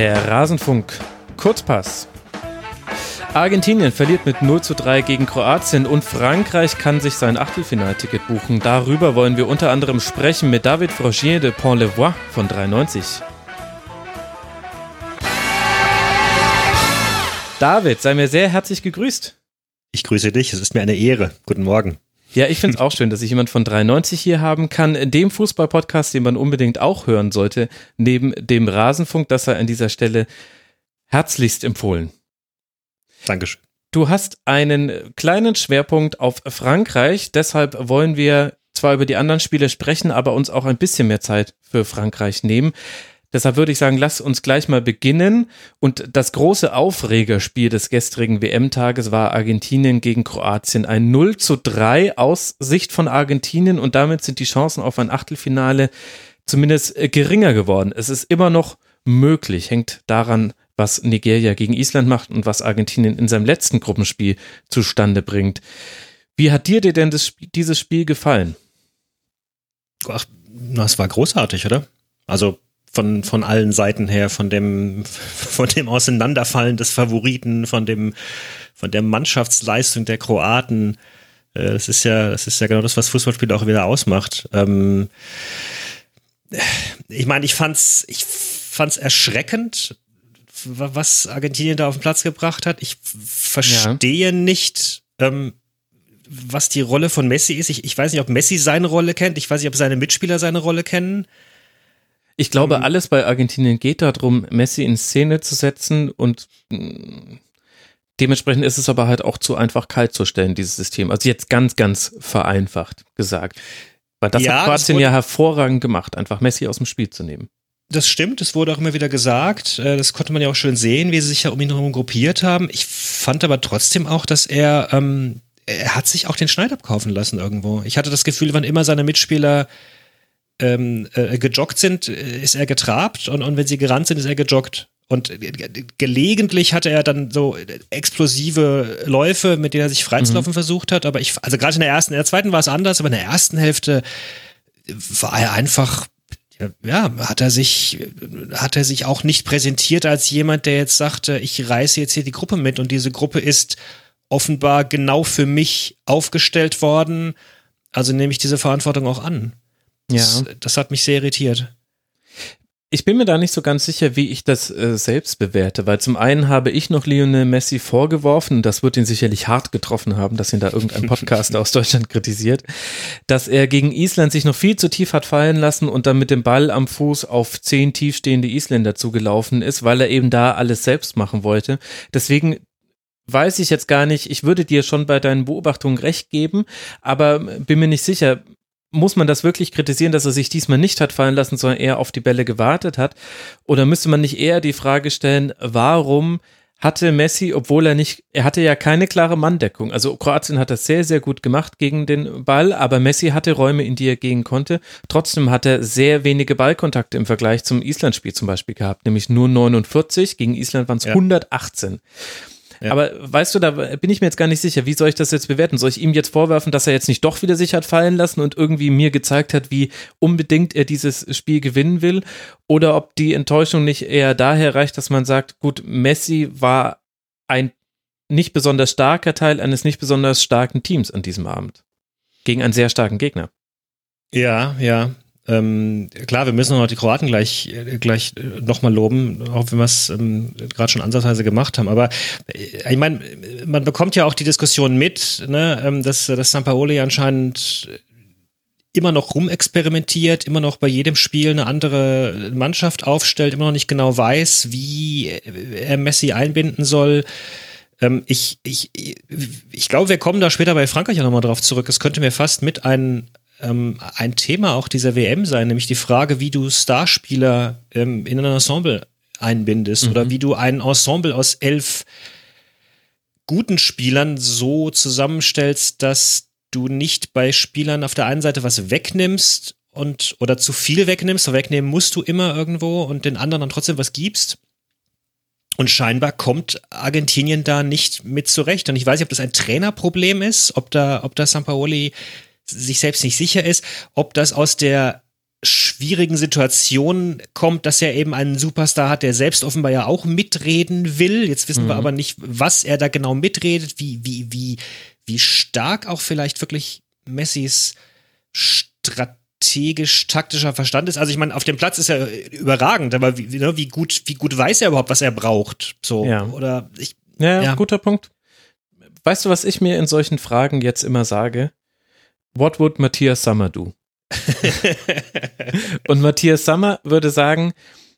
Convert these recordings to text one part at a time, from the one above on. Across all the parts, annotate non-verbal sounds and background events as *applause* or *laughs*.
Der Rasenfunk Kurzpass. Argentinien verliert mit 0 zu 3 gegen Kroatien und Frankreich kann sich sein Achtelfinalticket buchen. Darüber wollen wir unter anderem sprechen mit David Frogier de Pont-le-Voix von 93. David, sei mir sehr herzlich gegrüßt. Ich grüße dich, es ist mir eine Ehre. Guten Morgen. Ja, ich finde es auch schön, dass ich jemand von 93 hier haben kann, dem Fußball-Podcast, den man unbedingt auch hören sollte, neben dem Rasenfunk, das er an dieser Stelle herzlichst empfohlen. Dankeschön. Du hast einen kleinen Schwerpunkt auf Frankreich, deshalb wollen wir zwar über die anderen Spiele sprechen, aber uns auch ein bisschen mehr Zeit für Frankreich nehmen. Deshalb würde ich sagen, lass uns gleich mal beginnen. Und das große Aufregerspiel des gestrigen WM-Tages war Argentinien gegen Kroatien. Ein 0 zu 3 aus Sicht von Argentinien und damit sind die Chancen auf ein Achtelfinale zumindest äh, geringer geworden. Es ist immer noch möglich, hängt daran, was Nigeria gegen Island macht und was Argentinien in seinem letzten Gruppenspiel zustande bringt. Wie hat dir denn das, dieses Spiel gefallen? Ach, das war großartig, oder? Also von, von allen Seiten her, von dem, von dem Auseinanderfallen des Favoriten, von dem, von der Mannschaftsleistung der Kroaten. Äh, das ist ja, das ist ja genau das, was Fußballspiel auch wieder ausmacht. Ähm, ich meine, ich fand's, ich fand's erschreckend, was Argentinien da auf den Platz gebracht hat. Ich verstehe ja. nicht, ähm, was die Rolle von Messi ist. Ich, ich weiß nicht, ob Messi seine Rolle kennt. Ich weiß nicht, ob seine Mitspieler seine Rolle kennen. Ich glaube, mhm. alles bei Argentinien geht darum, Messi in Szene zu setzen und mm, dementsprechend ist es aber halt auch zu einfach kalt zu stellen, dieses System. Also jetzt ganz, ganz vereinfacht gesagt. Weil das ja, hat Kroatien ja hervorragend gemacht, einfach Messi aus dem Spiel zu nehmen. Das stimmt, es wurde auch immer wieder gesagt. Äh, das konnte man ja auch schön sehen, wie sie sich ja um ihn herum gruppiert haben. Ich fand aber trotzdem auch, dass er, ähm, er hat sich auch den Schneid abkaufen lassen irgendwo. Ich hatte das Gefühl, wann immer seine Mitspieler ähm, äh, gejoggt sind, äh, ist er getrabt und, und wenn sie gerannt sind, ist er gejoggt. Und gelegentlich hatte er dann so explosive Läufe, mit denen er sich freizulaufen mhm. versucht hat. Aber ich, also gerade in der ersten, in der zweiten war es anders, aber in der ersten Hälfte war er einfach, ja, hat er sich, hat er sich auch nicht präsentiert als jemand, der jetzt sagte, ich reiße jetzt hier die Gruppe mit und diese Gruppe ist offenbar genau für mich aufgestellt worden. Also nehme ich diese Verantwortung auch an. Das, ja. das hat mich sehr irritiert. Ich bin mir da nicht so ganz sicher, wie ich das äh, selbst bewerte, weil zum einen habe ich noch Lionel Messi vorgeworfen, das wird ihn sicherlich hart getroffen haben, dass ihn da irgendein *laughs* Podcast aus Deutschland kritisiert, dass er gegen Island sich noch viel zu tief hat fallen lassen und dann mit dem Ball am Fuß auf zehn tiefstehende Isländer zugelaufen ist, weil er eben da alles selbst machen wollte. Deswegen weiß ich jetzt gar nicht, ich würde dir schon bei deinen Beobachtungen recht geben, aber bin mir nicht sicher, muss man das wirklich kritisieren, dass er sich diesmal nicht hat fallen lassen, sondern eher auf die Bälle gewartet hat? Oder müsste man nicht eher die Frage stellen, warum hatte Messi, obwohl er nicht, er hatte ja keine klare Manndeckung. Also Kroatien hat das sehr, sehr gut gemacht gegen den Ball, aber Messi hatte Räume, in die er gehen konnte. Trotzdem hat er sehr wenige Ballkontakte im Vergleich zum Island-Spiel zum Beispiel gehabt, nämlich nur 49, gegen Island waren es ja. 118. Aber weißt du, da bin ich mir jetzt gar nicht sicher, wie soll ich das jetzt bewerten? Soll ich ihm jetzt vorwerfen, dass er jetzt nicht doch wieder sich hat fallen lassen und irgendwie mir gezeigt hat, wie unbedingt er dieses Spiel gewinnen will? Oder ob die Enttäuschung nicht eher daher reicht, dass man sagt, gut, Messi war ein nicht besonders starker Teil eines nicht besonders starken Teams an diesem Abend. Gegen einen sehr starken Gegner. Ja, ja. Ähm, klar, wir müssen noch die Kroaten gleich, gleich äh, nochmal loben, auch wenn wir es ähm, gerade schon ansatzweise gemacht haben. Aber äh, ich meine, man bekommt ja auch die Diskussion mit, ne, ähm, dass, dass Sampaoli anscheinend immer noch rumexperimentiert, immer noch bei jedem Spiel eine andere Mannschaft aufstellt, immer noch nicht genau weiß, wie er Messi einbinden soll. Ähm, ich, ich, ich glaube, wir kommen da später bei Frankreich auch nochmal drauf zurück. Es könnte mir fast mit ein, ähm, ein Thema auch dieser WM sein, nämlich die Frage, wie du Starspieler ähm, in ein Ensemble einbindest mhm. oder wie du ein Ensemble aus elf guten Spielern so zusammenstellst, dass du nicht bei Spielern auf der einen Seite was wegnimmst und oder zu viel wegnimmst, wegnehmen musst du immer irgendwo und den anderen dann trotzdem was gibst. Und scheinbar kommt Argentinien da nicht mit zurecht. Und ich weiß nicht, ob das ein Trainerproblem ist, ob da, ob da Sampaoli sich selbst nicht sicher ist, ob das aus der schwierigen Situation kommt, dass er eben einen Superstar hat, der selbst offenbar ja auch mitreden will. Jetzt wissen mhm. wir aber nicht, was er da genau mitredet, wie, wie, wie, wie stark auch vielleicht wirklich Messis strategisch-taktischer Verstand ist. Also ich meine, auf dem Platz ist er überragend, aber wie, ne, wie, gut, wie gut weiß er überhaupt, was er braucht? So, ja. oder ich. Ja, ja, guter Punkt. Weißt du, was ich mir in solchen Fragen jetzt immer sage? What would Matthias Sommer do? *laughs* und Matthias Sommer würde sagen,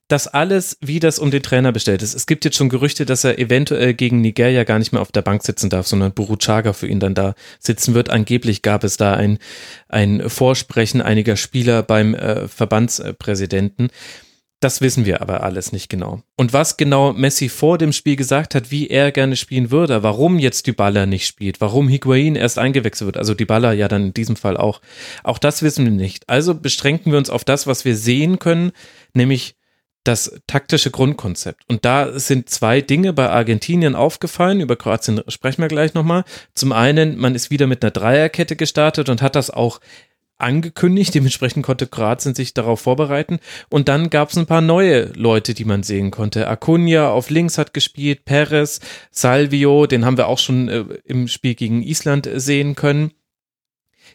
dass alles, wie das um den Trainer bestellt ist. Es gibt jetzt schon Gerüchte, dass er eventuell gegen Nigeria gar nicht mehr auf der Bank sitzen darf, sondern Buruchaga für ihn dann da sitzen wird. Angeblich gab es da ein, ein Vorsprechen einiger Spieler beim äh, Verbandspräsidenten. Das wissen wir aber alles nicht genau. Und was genau Messi vor dem Spiel gesagt hat, wie er gerne spielen würde, warum jetzt Dybala nicht spielt, warum Higuain erst eingewechselt wird, also Dybala ja dann in diesem Fall auch, auch das wissen wir nicht. Also beschränken wir uns auf das, was wir sehen können, nämlich das taktische Grundkonzept. Und da sind zwei Dinge bei Argentinien aufgefallen. Über Kroatien sprechen wir gleich nochmal. Zum einen, man ist wieder mit einer Dreierkette gestartet und hat das auch angekündigt. Dementsprechend konnte Kroatien sich darauf vorbereiten. Und dann gab es ein paar neue Leute, die man sehen konnte. Acuna auf links hat gespielt, Perez, Salvio, den haben wir auch schon äh, im Spiel gegen Island sehen können.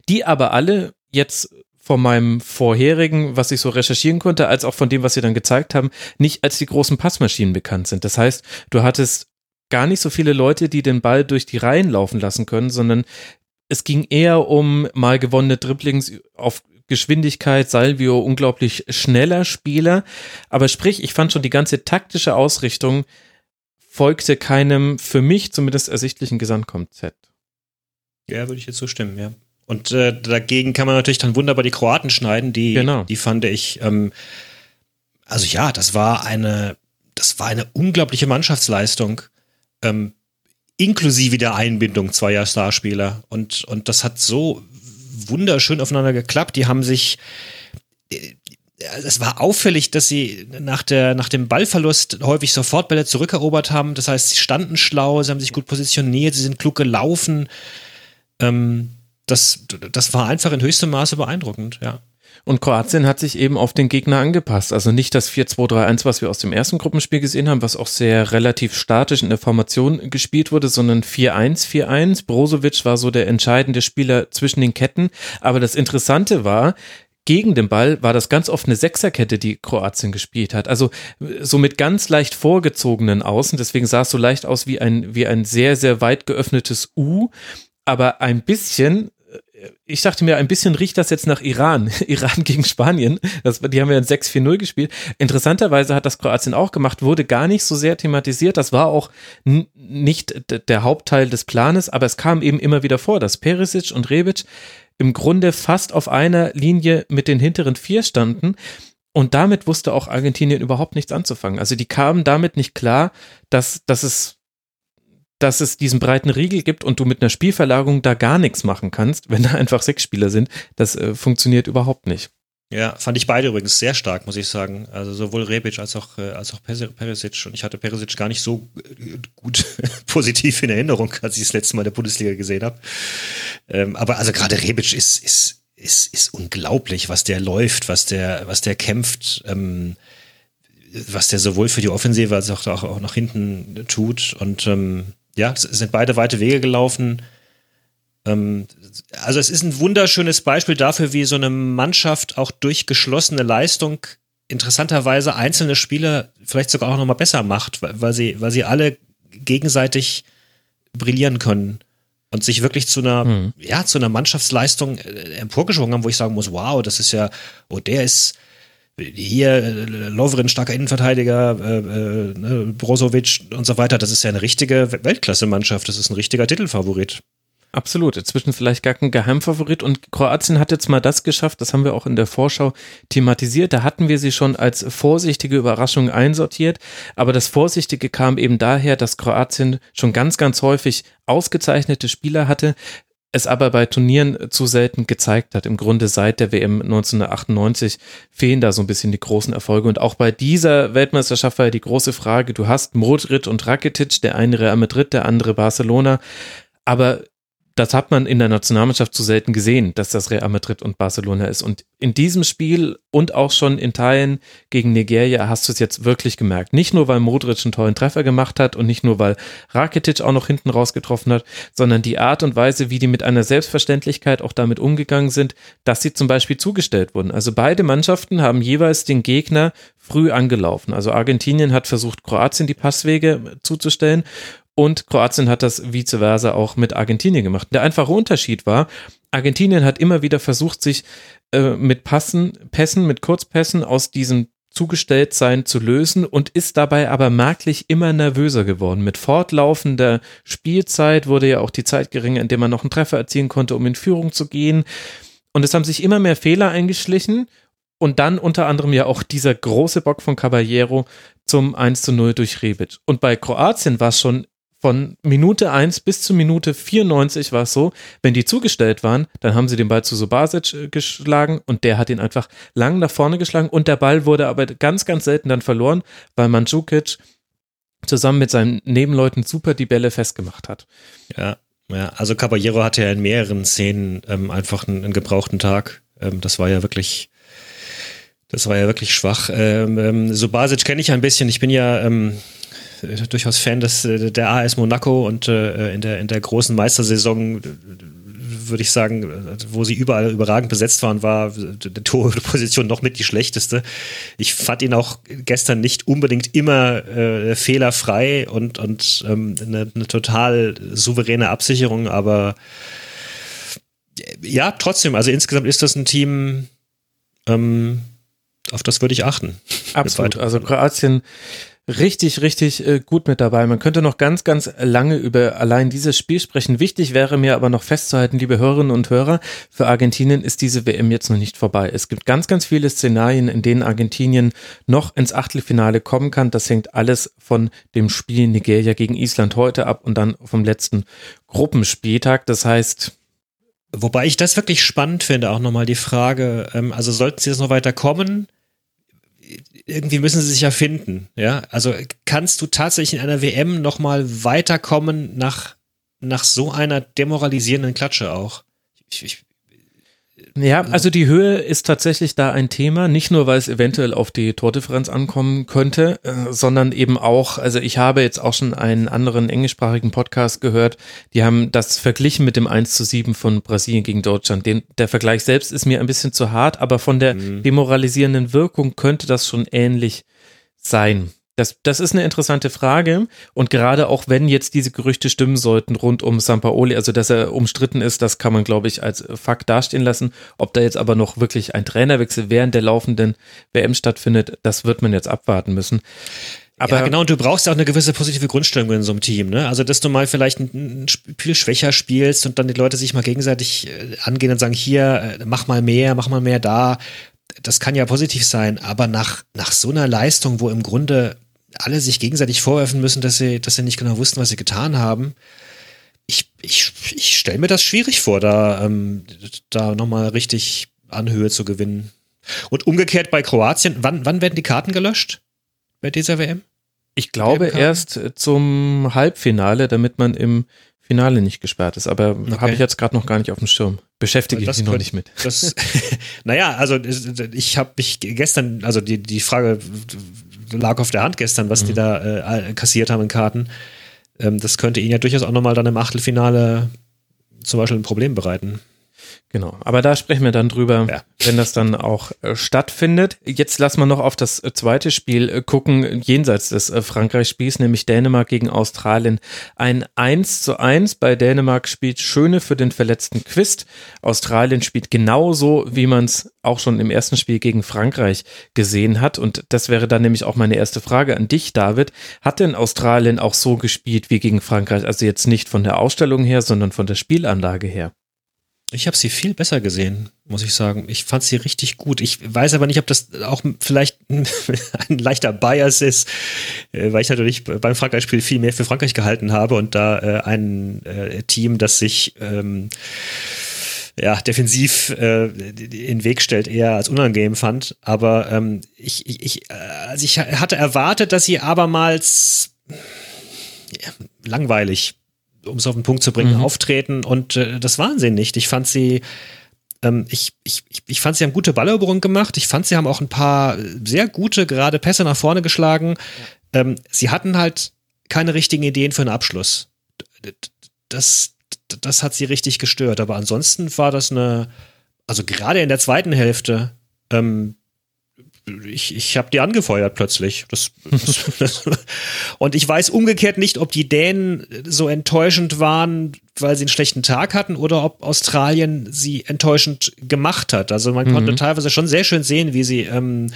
Die aber alle jetzt von meinem vorherigen, was ich so recherchieren konnte, als auch von dem, was sie dann gezeigt haben, nicht als die großen Passmaschinen bekannt sind. Das heißt, du hattest gar nicht so viele Leute, die den Ball durch die Reihen laufen lassen können, sondern es ging eher um mal gewonnene Dribblings auf Geschwindigkeit, Salvio unglaublich schneller Spieler. Aber sprich, ich fand schon die ganze taktische Ausrichtung folgte keinem für mich zumindest ersichtlichen Gesamtkonzept. Ja, würde ich jetzt so stimmen, ja. Und äh, dagegen kann man natürlich dann wunderbar die Kroaten schneiden, die, genau. die fand ich, ähm, also ja, das war eine, das war eine unglaubliche Mannschaftsleistung. Ähm, inklusive der Einbindung zweier Starspieler. Und, und das hat so wunderschön aufeinander geklappt. Die haben sich, äh, es war auffällig, dass sie nach, der, nach dem Ballverlust häufig sofort Bälle zurückerobert haben. Das heißt, sie standen schlau, sie haben sich gut positioniert, sie sind klug gelaufen. Ähm, das, das war einfach in höchstem Maße beeindruckend, ja. Und Kroatien hat sich eben auf den Gegner angepasst. Also nicht das 4-2-3-1, was wir aus dem ersten Gruppenspiel gesehen haben, was auch sehr relativ statisch in der Formation gespielt wurde, sondern 4-1-4-1. Brozovic war so der entscheidende Spieler zwischen den Ketten. Aber das Interessante war, gegen den Ball war das ganz oft eine Sechserkette, die Kroatien gespielt hat. Also so mit ganz leicht vorgezogenen Außen. Deswegen sah es so leicht aus wie ein, wie ein sehr, sehr weit geöffnetes U. Aber ein bisschen ich dachte mir, ein bisschen riecht das jetzt nach Iran. *laughs* Iran gegen Spanien. Das, die haben ja ein 6-4-0 gespielt. Interessanterweise hat das Kroatien auch gemacht, wurde gar nicht so sehr thematisiert. Das war auch nicht der Hauptteil des Planes, aber es kam eben immer wieder vor, dass Perisic und Rebic im Grunde fast auf einer Linie mit den hinteren vier standen. Und damit wusste auch Argentinien überhaupt nichts anzufangen. Also die kamen damit nicht klar, dass, dass es dass es diesen breiten Riegel gibt und du mit einer Spielverlagerung da gar nichts machen kannst, wenn da einfach sechs Spieler sind, das äh, funktioniert überhaupt nicht. Ja, fand ich beide übrigens sehr stark, muss ich sagen. Also sowohl Rebic als auch, äh, als auch Perisic. Und ich hatte Perisic gar nicht so äh, gut *laughs* positiv in Erinnerung, als ich das letzte Mal in der Bundesliga gesehen habe. Ähm, aber also gerade Rebic ist, ist, ist, ist unglaublich, was der läuft, was der, was der kämpft. Ähm, was der sowohl für die Offensive als auch, auch nach hinten tut. Und ähm, ja, es sind beide weite Wege gelaufen. Ähm, also es ist ein wunderschönes Beispiel dafür, wie so eine Mannschaft auch durch geschlossene Leistung interessanterweise einzelne Spieler vielleicht sogar auch noch mal besser macht, weil sie, weil sie alle gegenseitig brillieren können und sich wirklich zu einer, mhm. ja, zu einer Mannschaftsleistung äh, emporgeschwungen haben, wo ich sagen muss, wow, das ist ja, oh, der ist, hier äh, Lovren, starker Innenverteidiger, äh, äh, ne, Brozovic und so weiter, das ist ja eine richtige Weltklasse-Mannschaft, das ist ein richtiger Titelfavorit. Absolut, inzwischen vielleicht gar kein Geheimfavorit. Und Kroatien hat jetzt mal das geschafft, das haben wir auch in der Vorschau thematisiert, da hatten wir sie schon als vorsichtige Überraschung einsortiert, aber das Vorsichtige kam eben daher, dass Kroatien schon ganz, ganz häufig ausgezeichnete Spieler hatte, es aber bei Turnieren zu selten gezeigt hat. Im Grunde seit der WM 1998 fehlen da so ein bisschen die großen Erfolge. Und auch bei dieser Weltmeisterschaft war ja die große Frage, du hast Modric und Rakitic, der eine Real Madrid, der andere Barcelona. Aber das hat man in der Nationalmannschaft zu selten gesehen, dass das Real Madrid und Barcelona ist. Und in diesem Spiel und auch schon in Teilen gegen Nigeria hast du es jetzt wirklich gemerkt. Nicht nur, weil Modric einen tollen Treffer gemacht hat und nicht nur, weil Rakitic auch noch hinten raus getroffen hat, sondern die Art und Weise, wie die mit einer Selbstverständlichkeit auch damit umgegangen sind, dass sie zum Beispiel zugestellt wurden. Also beide Mannschaften haben jeweils den Gegner früh angelaufen. Also Argentinien hat versucht, Kroatien die Passwege zuzustellen und Kroatien hat das vice versa auch mit Argentinien gemacht. Der einfache Unterschied war, Argentinien hat immer wieder versucht, sich äh, mit Passen, Pässen, mit Kurzpässen aus diesem Zugestelltsein zu lösen und ist dabei aber merklich immer nervöser geworden. Mit fortlaufender Spielzeit wurde ja auch die Zeit geringer, in der man noch einen Treffer erzielen konnte, um in Führung zu gehen. Und es haben sich immer mehr Fehler eingeschlichen und dann unter anderem ja auch dieser große Bock von Caballero zum 1 zu 0 durch Rebic. Und bei Kroatien war es schon von Minute 1 bis zu Minute 94 war es so, wenn die zugestellt waren, dann haben sie den Ball zu Subasic äh, geschlagen und der hat ihn einfach lang nach vorne geschlagen und der Ball wurde aber ganz, ganz selten dann verloren, weil Mandzukic zusammen mit seinen Nebenleuten super die Bälle festgemacht hat. Ja, ja, also Caballero hatte ja in mehreren Szenen ähm, einfach einen, einen, gebrauchten Tag. Ähm, das war ja wirklich, das war ja wirklich schwach. Ähm, ähm Subasic kenne ich ein bisschen. Ich bin ja ähm, äh, durchaus Fan des, äh, der AS Monaco und äh, in, der, in der großen Meistersaison würde ich sagen, wo sie überall überragend besetzt waren, war die Torposition noch mit die schlechteste. Ich fand ihn auch gestern nicht unbedingt immer äh, fehlerfrei und, und ähm, eine, eine, total souveräne Absicherung, aber ja, trotzdem, also insgesamt ist das ein Team, ähm, auf das würde ich achten. Absolut. Also Kroatien richtig, richtig äh, gut mit dabei. Man könnte noch ganz, ganz lange über allein dieses Spiel sprechen. Wichtig wäre mir aber noch festzuhalten, liebe Hörerinnen und Hörer, für Argentinien ist diese WM jetzt noch nicht vorbei. Es gibt ganz, ganz viele Szenarien, in denen Argentinien noch ins Achtelfinale kommen kann. Das hängt alles von dem Spiel Nigeria gegen Island heute ab und dann vom letzten Gruppenspieltag. Das heißt, Wobei ich das wirklich spannend finde, auch nochmal die Frage, ähm, also sollten sie jetzt noch weiter kommen, irgendwie müssen sie sich ja finden, ja. Also kannst du tatsächlich in einer WM nochmal weiterkommen nach, nach so einer demoralisierenden Klatsche auch? Ich, ich, ja, also die Höhe ist tatsächlich da ein Thema, nicht nur, weil es eventuell auf die Tordifferenz ankommen könnte, äh, sondern eben auch, also ich habe jetzt auch schon einen anderen englischsprachigen Podcast gehört, die haben das verglichen mit dem 1 zu 7 von Brasilien gegen Deutschland. Den, der Vergleich selbst ist mir ein bisschen zu hart, aber von der mhm. demoralisierenden Wirkung könnte das schon ähnlich sein. Das, das ist eine interessante Frage. Und gerade auch wenn jetzt diese Gerüchte stimmen sollten rund um Sampaoli, also dass er umstritten ist, das kann man, glaube ich, als Fakt dastehen lassen. Ob da jetzt aber noch wirklich ein Trainerwechsel während der laufenden WM stattfindet, das wird man jetzt abwarten müssen. Aber ja, genau, und du brauchst ja auch eine gewisse positive Grundstellung in so einem Team, ne? Also, dass du mal vielleicht ein Spiel schwächer spielst und dann die Leute sich mal gegenseitig äh, angehen und sagen, hier, äh, mach mal mehr, mach mal mehr da. Das kann ja positiv sein, aber nach, nach so einer Leistung, wo im Grunde alle sich gegenseitig vorwerfen müssen, dass sie, dass sie nicht genau wussten, was sie getan haben. Ich, ich, ich stelle mir das schwierig vor, da, ähm, da nochmal richtig Anhöhe zu gewinnen. Und umgekehrt bei Kroatien, wann, wann werden die Karten gelöscht bei dieser WM? Ich glaube erst zum Halbfinale, damit man im Finale nicht gesperrt ist. Aber okay. habe ich jetzt gerade noch gar nicht auf dem Schirm. Beschäftige ich mich noch nicht mit. Das, *laughs* naja, also ich habe mich gestern, also die, die Frage lag auf der Hand gestern, was mhm. die da äh, kassiert haben in Karten. Ähm, das könnte ihnen ja durchaus auch nochmal dann im Achtelfinale zum Beispiel ein Problem bereiten. Genau, aber da sprechen wir dann drüber, ja. wenn das dann auch äh, stattfindet. Jetzt lassen wir noch auf das äh, zweite Spiel äh, gucken, jenseits des Frankreich-Spiels, nämlich Dänemark gegen Australien. Ein 1 zu 1 bei Dänemark spielt Schöne für den verletzten Quist. Australien spielt genauso, wie man es auch schon im ersten Spiel gegen Frankreich gesehen hat. Und das wäre dann nämlich auch meine erste Frage an dich, David. Hat denn Australien auch so gespielt wie gegen Frankreich? Also jetzt nicht von der Ausstellung her, sondern von der Spielanlage her? Ich habe sie viel besser gesehen, muss ich sagen. Ich fand sie richtig gut. Ich weiß aber nicht, ob das auch vielleicht *laughs* ein leichter Bias ist, äh, weil ich natürlich beim Frankreich-Spiel viel mehr für Frankreich gehalten habe und da äh, ein äh, Team, das sich ähm, ja, defensiv äh, in Weg stellt, eher als unangenehm fand. Aber ähm, ich, ich, ich, also ich hatte erwartet, dass sie abermals ja, langweilig um es auf den Punkt zu bringen, mhm. auftreten und äh, das waren sie nicht. Ich fand sie, ähm, ich, ich, ich fand, sie haben gute Balleroberung gemacht. Ich fand, sie haben auch ein paar sehr gute, gerade Pässe nach vorne geschlagen. Ja. Ähm, sie hatten halt keine richtigen Ideen für einen Abschluss. Das, das hat sie richtig gestört. Aber ansonsten war das eine, also gerade in der zweiten Hälfte, ähm, ich, ich habe die angefeuert plötzlich. Das, das, *laughs* und ich weiß umgekehrt nicht, ob die Dänen so enttäuschend waren, weil sie einen schlechten Tag hatten, oder ob Australien sie enttäuschend gemacht hat. Also man mhm. konnte teilweise schon sehr schön sehen, wie sie ähm,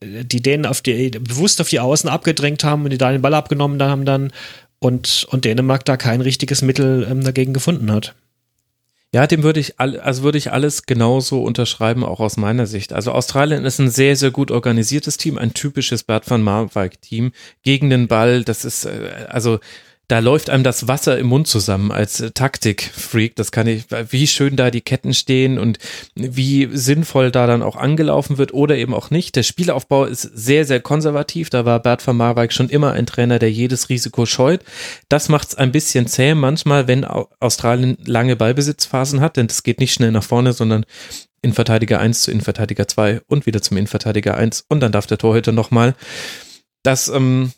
die Dänen auf die, bewusst auf die Außen abgedrängt haben und die da den Ball abgenommen haben dann und, und Dänemark da kein richtiges Mittel ähm, dagegen gefunden hat. Ja, dem würde ich also würde ich alles genauso unterschreiben, auch aus meiner Sicht. Also Australien ist ein sehr, sehr gut organisiertes Team, ein typisches Bert van Marwijk Team gegen den Ball. Das ist, äh, also da läuft einem das Wasser im Mund zusammen als äh, Taktikfreak. Das kann ich, wie schön da die Ketten stehen und wie sinnvoll da dann auch angelaufen wird oder eben auch nicht. Der Spielaufbau ist sehr, sehr konservativ. Da war Bert van Marwijk schon immer ein Trainer, der jedes Risiko scheut. Das macht es ein bisschen zäh manchmal, wenn Australien lange Ballbesitzphasen hat, denn das geht nicht schnell nach vorne, sondern in Verteidiger 1 zu Innenverteidiger 2 und wieder zum Innenverteidiger 1 und dann darf der Torhüter nochmal. Das ähm,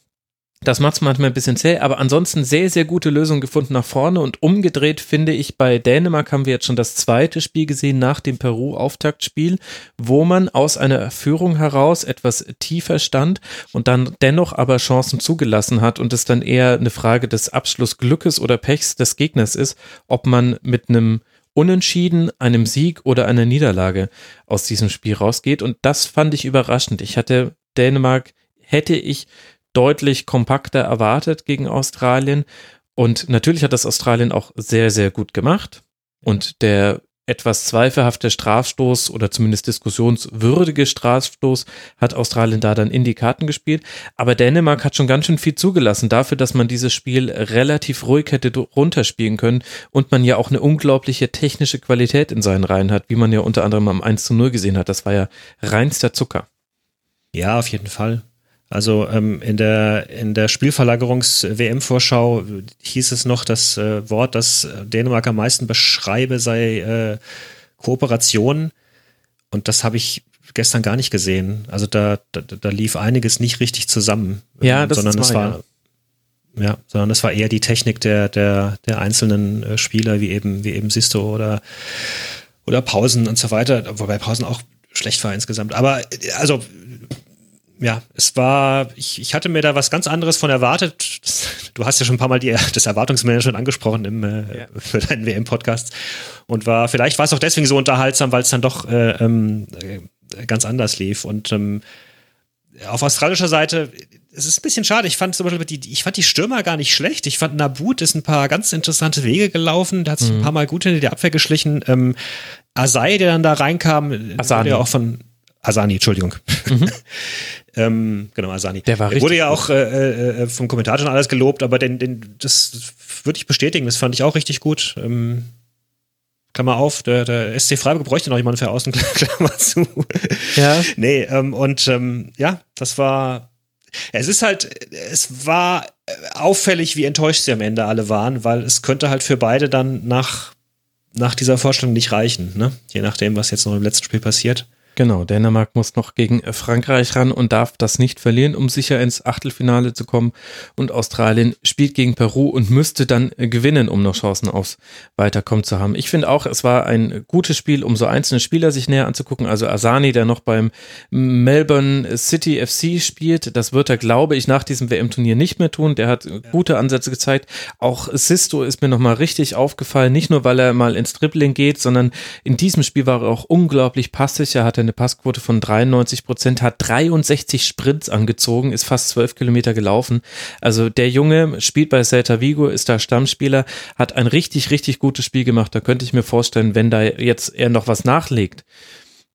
das macht es manchmal ein bisschen zäh, aber ansonsten sehr, sehr gute Lösungen gefunden nach vorne und umgedreht finde ich, bei Dänemark haben wir jetzt schon das zweite Spiel gesehen nach dem Peru-Auftaktspiel, wo man aus einer Führung heraus etwas tiefer stand und dann dennoch aber Chancen zugelassen hat und es dann eher eine Frage des Abschlussglückes oder Pechs des Gegners ist, ob man mit einem Unentschieden, einem Sieg oder einer Niederlage aus diesem Spiel rausgeht und das fand ich überraschend. Ich hatte Dänemark hätte ich deutlich kompakter erwartet gegen Australien. Und natürlich hat das Australien auch sehr, sehr gut gemacht. Und der etwas zweifelhafte Strafstoß oder zumindest diskussionswürdige Strafstoß hat Australien da dann in die Karten gespielt. Aber Dänemark hat schon ganz schön viel zugelassen dafür, dass man dieses Spiel relativ ruhig hätte runterspielen können und man ja auch eine unglaubliche technische Qualität in seinen Reihen hat, wie man ja unter anderem am 1 zu 0 gesehen hat. Das war ja reinster Zucker. Ja, auf jeden Fall. Also ähm, in der in der Spielverlagerungs-WM-Vorschau hieß es noch, das äh, Wort, das Dänemark am meisten beschreibe, sei äh, Kooperation. Und das habe ich gestern gar nicht gesehen. Also da, da, da lief einiges nicht richtig zusammen. Ja, das sondern es war ja. ja. sondern das war eher die Technik der der der einzelnen äh, Spieler, wie eben wie eben Sisto oder oder Pausen und so weiter. Wobei Pausen auch schlecht war insgesamt. Aber äh, also ja, es war, ich, ich hatte mir da was ganz anderes von erwartet. Du hast ja schon ein paar Mal die, das Erwartungsmanagement angesprochen im, äh, ja. für deinen WM-Podcast. Und war, vielleicht war es auch deswegen so unterhaltsam, weil es dann doch äh, ähm, äh, ganz anders lief. Und ähm, auf australischer Seite, es ist ein bisschen schade. Ich fand zum Beispiel die, ich fand die Stürmer gar nicht schlecht. Ich fand Nabut ist ein paar ganz interessante Wege gelaufen. Der hat sich mhm. ein paar Mal gut hinter die Abwehr geschlichen. Ähm, Asai, der dann da reinkam, Asani. ja auch von Asani, Entschuldigung. Mhm. *laughs* Ähm, genau, Asani. Der war richtig. Wurde ja auch äh, äh, vom Kommentator schon alles gelobt, aber den, den, das würde ich bestätigen. Das fand ich auch richtig gut. Ähm, Klammer auf, der, der SC Freiburg bräuchte noch jemanden für außen, *laughs* Klammer zu. Ja. Nee, ähm, und ähm, ja, das war. Es ist halt, es war auffällig, wie enttäuscht sie am Ende alle waren, weil es könnte halt für beide dann nach, nach dieser Vorstellung nicht reichen, ne? Je nachdem, was jetzt noch im letzten Spiel passiert. Genau, Dänemark muss noch gegen Frankreich ran und darf das nicht verlieren, um sicher ins Achtelfinale zu kommen. Und Australien spielt gegen Peru und müsste dann gewinnen, um noch Chancen aufs Weiterkommen zu haben. Ich finde auch, es war ein gutes Spiel, um so einzelne Spieler sich näher anzugucken. Also Asani, der noch beim Melbourne City FC spielt, das wird er, glaube ich, nach diesem WM-Turnier nicht mehr tun. Der hat gute Ansätze gezeigt. Auch Sisto ist mir nochmal richtig aufgefallen, nicht nur, weil er mal ins Dribbling geht, sondern in diesem Spiel war er auch unglaublich passig. Er hatte eine Passquote von 93 Prozent, hat 63 Sprints angezogen, ist fast 12 Kilometer gelaufen. Also der Junge spielt bei Celta Vigo, ist da Stammspieler, hat ein richtig, richtig gutes Spiel gemacht. Da könnte ich mir vorstellen, wenn da jetzt er noch was nachlegt,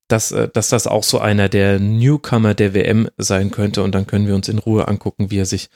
dass, äh, dass das auch so einer der Newcomer der WM sein könnte. Und dann können wir uns in Ruhe angucken, wie er sich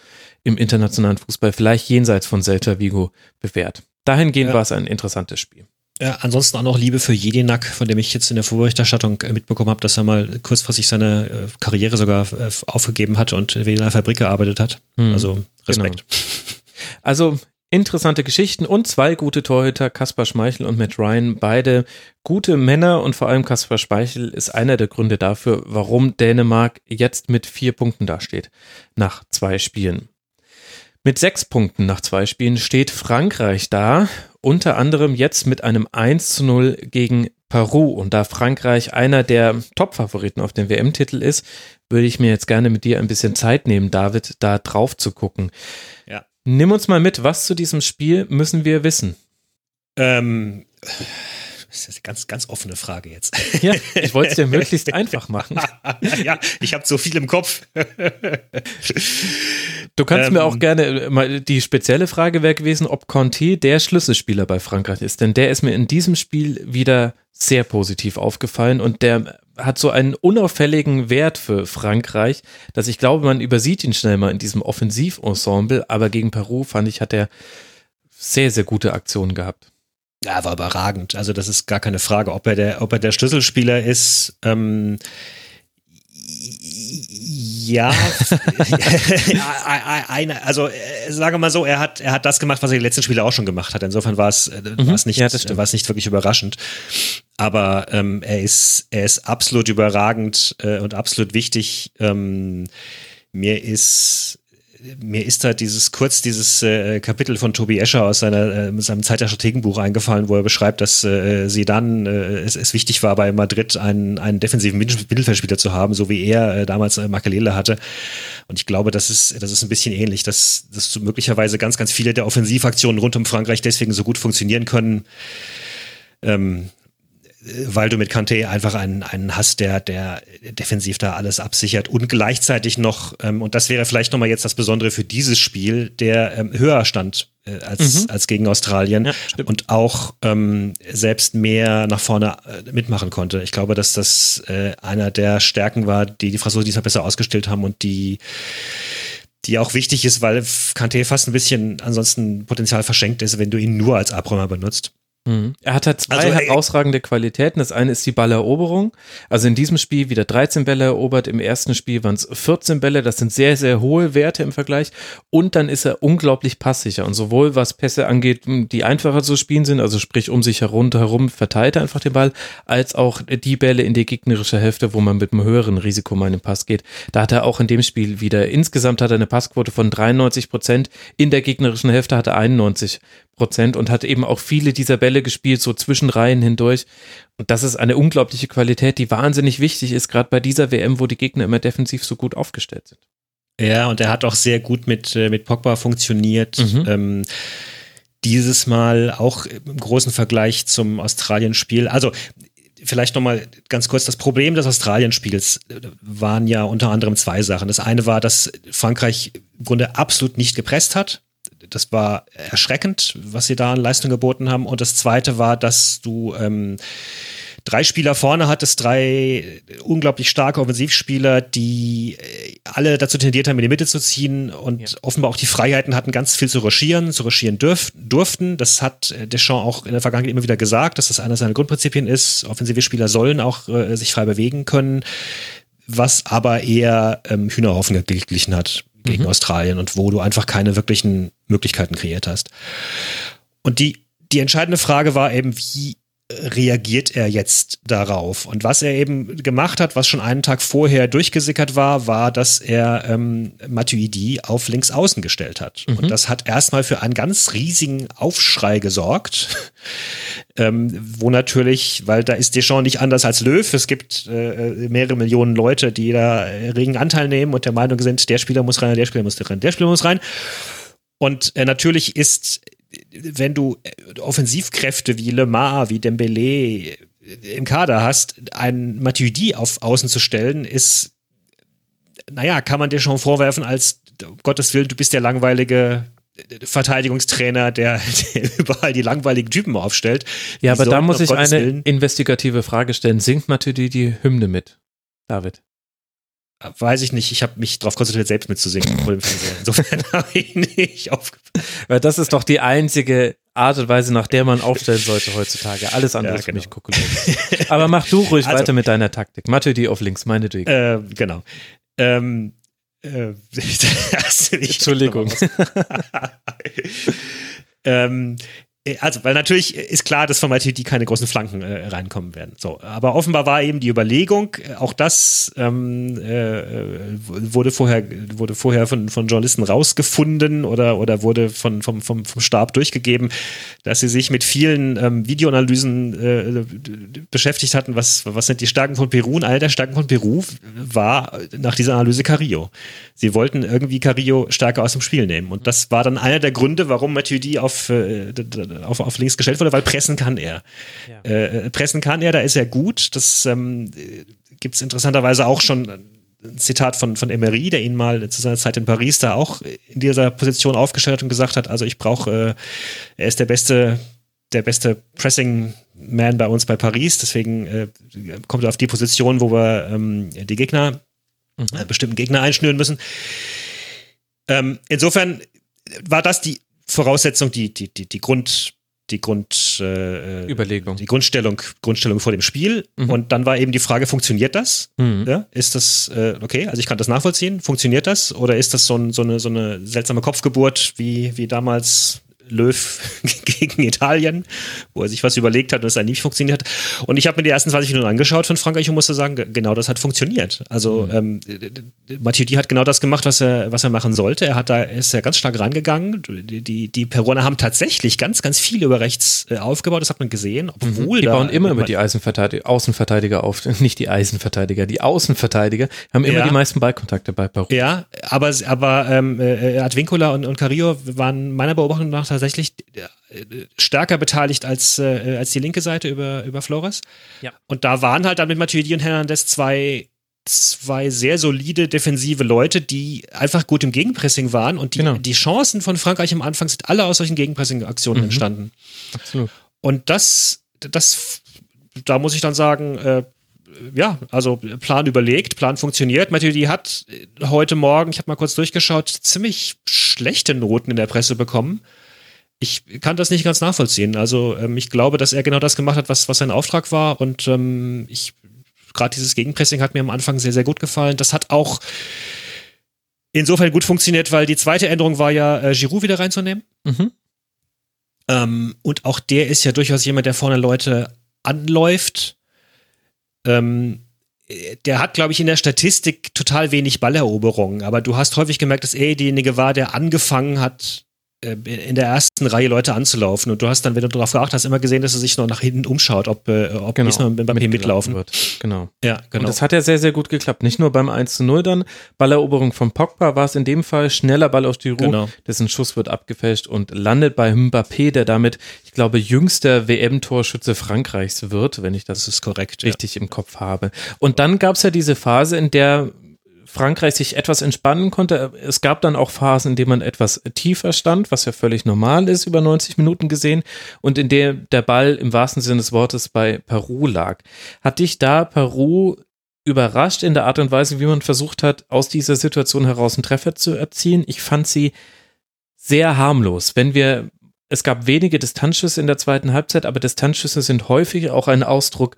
im internationalen Fußball vielleicht jenseits von Celta Vigo bewährt. Dahingehend ja. war es ein interessantes Spiel. Ja, ansonsten auch noch Liebe für Jedinak, von dem ich jetzt in der Vorberichterstattung äh, mitbekommen habe, dass er mal kurzfristig seine äh, Karriere sogar äh, aufgegeben hat und in einer Fabrik gearbeitet hat. Hm, also Respekt. Genau. *laughs* Also interessante Geschichten und zwei gute Torhüter, Kaspar Schmeichel und Matt Ryan, beide gute Männer und vor allem Kaspar Schmeichel ist einer der Gründe dafür, warum Dänemark jetzt mit vier Punkten dasteht, nach zwei Spielen. Mit sechs Punkten nach zwei Spielen steht Frankreich da, unter anderem jetzt mit einem 1 zu 0 gegen Peru. Und da Frankreich einer der Top-Favoriten auf den WM-Titel ist, würde ich mir jetzt gerne mit dir ein bisschen Zeit nehmen, David, da drauf zu gucken. Ja. Nimm uns mal mit, was zu diesem Spiel müssen wir wissen? Ähm, das ist eine ganz, ganz offene Frage jetzt. Ja, ich wollte es dir *laughs* möglichst einfach machen. *laughs* ja, ich habe so viel im Kopf. du kannst ähm, mir auch gerne mal die spezielle Frage wäre gewesen, ob Conti der Schlüsselspieler bei Frankreich ist, denn der ist mir in diesem Spiel wieder sehr positiv aufgefallen und der hat so einen unauffälligen Wert für Frankreich, dass ich glaube, man übersieht ihn schnell mal in diesem Offensivensemble, aber gegen Peru fand ich, hat er sehr, sehr gute Aktionen gehabt. Ja, war überragend. Also das ist gar keine Frage, ob er der, ob er der Schlüsselspieler ist. Ähm, ja, *laughs* *laughs* eine, also äh, sage mal so, er hat, er hat das gemacht, was er die letzten Spiele auch schon gemacht hat. Insofern war es, äh, mhm, war es nicht, ja, war es nicht wirklich überraschend. Aber ähm, er ist, er ist absolut überragend äh, und absolut wichtig. Ähm, mir ist mir ist da dieses kurz dieses äh, Kapitel von Tobi Escher aus seiner, äh, seinem Zeit der Strategenbuch eingefallen, wo er beschreibt, dass äh, sie dann äh, es, es wichtig war, bei Madrid einen, einen defensiven Mittelfeldspieler zu haben, so wie er äh, damals äh, Makelele hatte. Und ich glaube, das ist, das ist ein bisschen ähnlich, dass, dass möglicherweise ganz, ganz viele der Offensivaktionen rund um Frankreich deswegen so gut funktionieren können. Ähm, weil du mit Kante einfach einen, einen hast, der, der defensiv da alles absichert und gleichzeitig noch, ähm, und das wäre vielleicht nochmal jetzt das Besondere für dieses Spiel, der ähm, höher stand äh, als, mhm. als gegen Australien ja, und auch ähm, selbst mehr nach vorne äh, mitmachen konnte. Ich glaube, dass das äh, einer der Stärken war, die die Franzosen diesmal besser ausgestellt haben und die die auch wichtig ist, weil Kante fast ein bisschen ansonsten Potenzial verschenkt ist, wenn du ihn nur als Abräumer benutzt. Mhm. Er hat halt zwei also, herausragende Qualitäten. Das eine ist die Balleroberung. Also in diesem Spiel wieder 13 Bälle erobert. Im ersten Spiel waren es 14 Bälle. Das sind sehr, sehr hohe Werte im Vergleich. Und dann ist er unglaublich passsicher. Und sowohl was Pässe angeht, die einfacher zu spielen sind, also sprich um sich herum, herum verteilt er einfach den Ball, als auch die Bälle in die gegnerische Hälfte, wo man mit einem höheren Risiko mal in den Pass geht. Da hat er auch in dem Spiel wieder, insgesamt hat er eine Passquote von 93 Prozent. In der gegnerischen Hälfte hat er 91 Prozent und hat eben auch viele dieser Bälle gespielt, so zwischen Reihen hindurch. Und das ist eine unglaubliche Qualität, die wahnsinnig wichtig ist, gerade bei dieser WM, wo die Gegner immer defensiv so gut aufgestellt sind. Ja, und er hat auch sehr gut mit, äh, mit Pogba funktioniert. Mhm. Ähm, dieses Mal auch im großen Vergleich zum Australien-Spiel. Also vielleicht nochmal ganz kurz, das Problem des Australien-Spiels äh, waren ja unter anderem zwei Sachen. Das eine war, dass Frankreich im Grunde absolut nicht gepresst hat das war erschreckend, was sie da an Leistung geboten haben. Und das zweite war, dass du ähm, drei Spieler vorne hattest, drei unglaublich starke Offensivspieler, die äh, alle dazu tendiert haben, in die Mitte zu ziehen und ja. offenbar auch die Freiheiten hatten, ganz viel zu ruschieren, zu ruschieren dürf, durften. Das hat äh, Deschamps auch in der Vergangenheit immer wieder gesagt, dass das einer seiner Grundprinzipien ist. Offensive Spieler sollen auch äh, sich frei bewegen können was aber eher ähm, Hühnerhaufen geglichen hat gegen mhm. Australien und wo du einfach keine wirklichen Möglichkeiten kreiert hast. Und die, die entscheidende Frage war eben, wie reagiert er jetzt darauf? Und was er eben gemacht hat, was schon einen Tag vorher durchgesickert war, war, dass er ähm, Matuidi auf links außen gestellt hat. Mhm. Und das hat erstmal für einen ganz riesigen Aufschrei gesorgt. *laughs* ähm, wo natürlich, weil da ist Deschamps nicht anders als Löw. Es gibt äh, mehrere Millionen Leute, die da regen Anteil nehmen und der Meinung sind, der Spieler muss rein, der Spieler muss rein, der Spieler muss rein. Und äh, natürlich ist wenn du äh, Offensivkräfte wie Lemar, wie Dembele im Kader hast, einen Matuidi auf Außen zu stellen, ist, naja, kann man dir schon vorwerfen, als um Gottes Willen, du bist der langweilige Verteidigungstrainer, der, *laughs* der überall die langweiligen Typen aufstellt. Ja, aber da muss ich Gottes eine Willen, investigative Frage stellen. Singt Matuidi die Hymne mit, David? Weiß ich nicht, ich habe mich darauf konzentriert, selbst mitzusingen vor dem Fernseher. Insofern *laughs* habe ich nicht aufgepasst. Weil das ist doch die einzige Art und Weise, nach der man aufstellen sollte heutzutage. Alles andere ja, genau. ist für mich gucken. Aber mach du ruhig also, weiter mit deiner Taktik. Mathe die auf links, meine Ding. Äh, genau. Ähm, *laughs* äh, Entschuldigung. *laughs* ähm, äh, also, weil natürlich ist klar, dass von Matuidi keine großen Flanken äh, reinkommen werden. So, aber offenbar war eben die Überlegung, äh, auch das ähm, äh, wurde vorher wurde vorher von, von Journalisten rausgefunden oder oder wurde von vom, vom, vom Stab durchgegeben, dass sie sich mit vielen ähm, Videoanalysen äh, beschäftigt hatten. Was was sind die Stärken von Peru? Und eine der Stärken von Peru war nach dieser Analyse Carrillo. Sie wollten irgendwie Carrillo stärker aus dem Spiel nehmen und das war dann einer der Gründe, warum Matuidi auf äh, auf, auf links gestellt wurde, weil pressen kann er. Ja. Äh, pressen kann er, da ist er gut. Das ähm, gibt es interessanterweise auch schon ein Zitat von, von Emery, der ihn mal zu seiner Zeit in Paris da auch in dieser Position aufgestellt hat und gesagt hat, also ich brauche, äh, er ist der beste, der beste Pressing-Man bei uns bei Paris, deswegen äh, kommt er auf die Position, wo wir ähm, die Gegner, mhm. äh, bestimmten Gegner einschnüren müssen. Ähm, insofern war das die Voraussetzung, die, die, die, die Grund, die Grund, äh, Überlegung. Die Grundstellung, Grundstellung vor dem Spiel. Mhm. Und dann war eben die Frage, funktioniert das? Mhm. Ja, ist das, äh, okay, also ich kann das nachvollziehen, funktioniert das? Oder ist das so, ein, so, eine, so eine seltsame Kopfgeburt, wie, wie damals Löw *laughs* gegen Italien, wo er sich was überlegt hat und es dann nicht funktioniert hat. Und ich habe mir die ersten 20 Minuten angeschaut von Frankreich und musste sagen, genau das hat funktioniert. Also mhm. ähm, Matuidi hat genau das gemacht, was er, was er machen sollte. Er hat da ist ja ganz stark rangegangen. Die, die, die Peruaner haben tatsächlich ganz, ganz viel über rechts äh, aufgebaut, das hat man gesehen. Obwohl mhm. die bauen immer über die Eisenverteidiger, Außenverteidiger auf, *laughs* nicht die Eisenverteidiger, die Außenverteidiger haben immer ja. die meisten Ballkontakte bei Peru. Ja, aber, aber ähm, äh, Advincula und, und Carrillo waren meiner Beobachtung nach tatsächlich äh, stärker beteiligt als, äh, als die linke Seite über, über Flores. Ja. Und da waren halt dann mit Matuidi und Hernandez zwei zwei sehr solide defensive Leute, die einfach gut im Gegenpressing waren und die, genau. die Chancen von Frankreich am Anfang sind alle aus solchen Gegenpressing-Aktionen mhm. entstanden. Absolut. Und das, das, da muss ich dann sagen, äh, ja, also Plan überlegt, Plan funktioniert. Mathieu, hat heute Morgen, ich habe mal kurz durchgeschaut, ziemlich schlechte Noten in der Presse bekommen ich kann das nicht ganz nachvollziehen. Also ähm, ich glaube, dass er genau das gemacht hat, was, was sein Auftrag war. Und ähm, ich gerade dieses Gegenpressing hat mir am Anfang sehr, sehr gut gefallen. Das hat auch insofern gut funktioniert, weil die zweite Änderung war ja, äh, Giroud wieder reinzunehmen. Mhm. Ähm, und auch der ist ja durchaus jemand, der vorne Leute anläuft. Ähm, der hat, glaube ich, in der Statistik total wenig Balleroberungen, aber du hast häufig gemerkt, dass er derjenige war, der angefangen hat, in der ersten Reihe Leute anzulaufen. Und du hast dann, wenn du darauf geachtet hast, immer gesehen, dass er sich noch nach hinten umschaut, ob, äh, ob genau. diesmal Mbappé mitlaufen wird. Genau. Ja, genau. Und das hat ja sehr, sehr gut geklappt. Nicht nur beim 1 zu 0 dann, Balleroberung von Pogba war es in dem Fall, schneller Ball auf die Ruhe, genau. dessen Schuss wird abgefälscht und landet bei Mbappé, der damit, ich glaube, jüngster WM-Torschütze Frankreichs wird, wenn ich das, das korrekt, richtig ja. im Kopf habe. Und dann gab es ja diese Phase, in der Frankreich sich etwas entspannen konnte. Es gab dann auch Phasen, in denen man etwas tiefer stand, was ja völlig normal ist, über 90 Minuten gesehen, und in der der Ball im wahrsten Sinne des Wortes bei Peru lag. Hat dich da Peru überrascht in der Art und Weise, wie man versucht hat, aus dieser Situation heraus einen Treffer zu erzielen? Ich fand sie sehr harmlos. Wenn wir, es gab wenige Distanzschüsse in der zweiten Halbzeit, aber Distanzschüsse sind häufig auch ein Ausdruck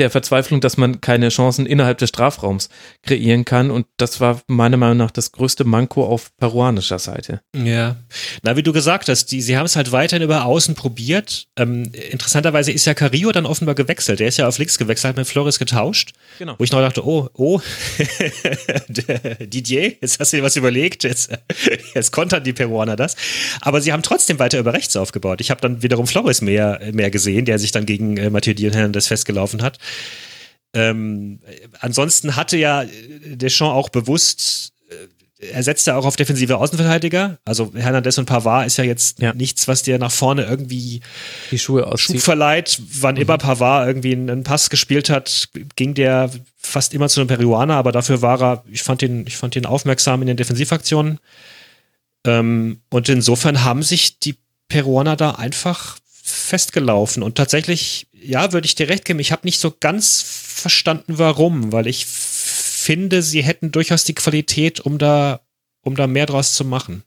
der Verzweiflung, dass man keine Chancen innerhalb des Strafraums kreieren kann. Und das war meiner Meinung nach das größte Manko auf peruanischer Seite. Ja, na, wie du gesagt hast, die, sie haben es halt weiterhin über Außen probiert. Ähm, interessanterweise ist ja Carrillo dann offenbar gewechselt. Der ist ja auf links gewechselt, hat mit Flores getauscht. Genau. Wo ich noch dachte, oh, oh, *laughs* Didier, jetzt hast du dir was überlegt, jetzt, jetzt kontern die Peruaner das. Aber sie haben trotzdem weiter über rechts aufgebaut. Ich habe dann wiederum Flores mehr, mehr gesehen, der sich dann gegen äh, Mathieu Hernandez festgelaufen hat. Ähm, ansonsten hatte ja Deschamps auch bewusst, äh, er setzt ja auch auf defensive Außenverteidiger. Also Hernandez und Pavard ist ja jetzt ja. nichts, was dir nach vorne irgendwie die Schuhe auszieht. Schub verleiht. Wann mhm. immer Pavard irgendwie einen Pass gespielt hat, ging der fast immer zu einem Peruaner, aber dafür war er, ich fand ihn, ich fand ihn aufmerksam in den Defensivaktionen. Ähm, und insofern haben sich die Peruaner da einfach festgelaufen. Und tatsächlich, ja, würde ich dir recht geben, ich habe nicht so ganz verstanden, warum, weil ich finde, sie hätten durchaus die Qualität, um da, um da mehr draus zu machen.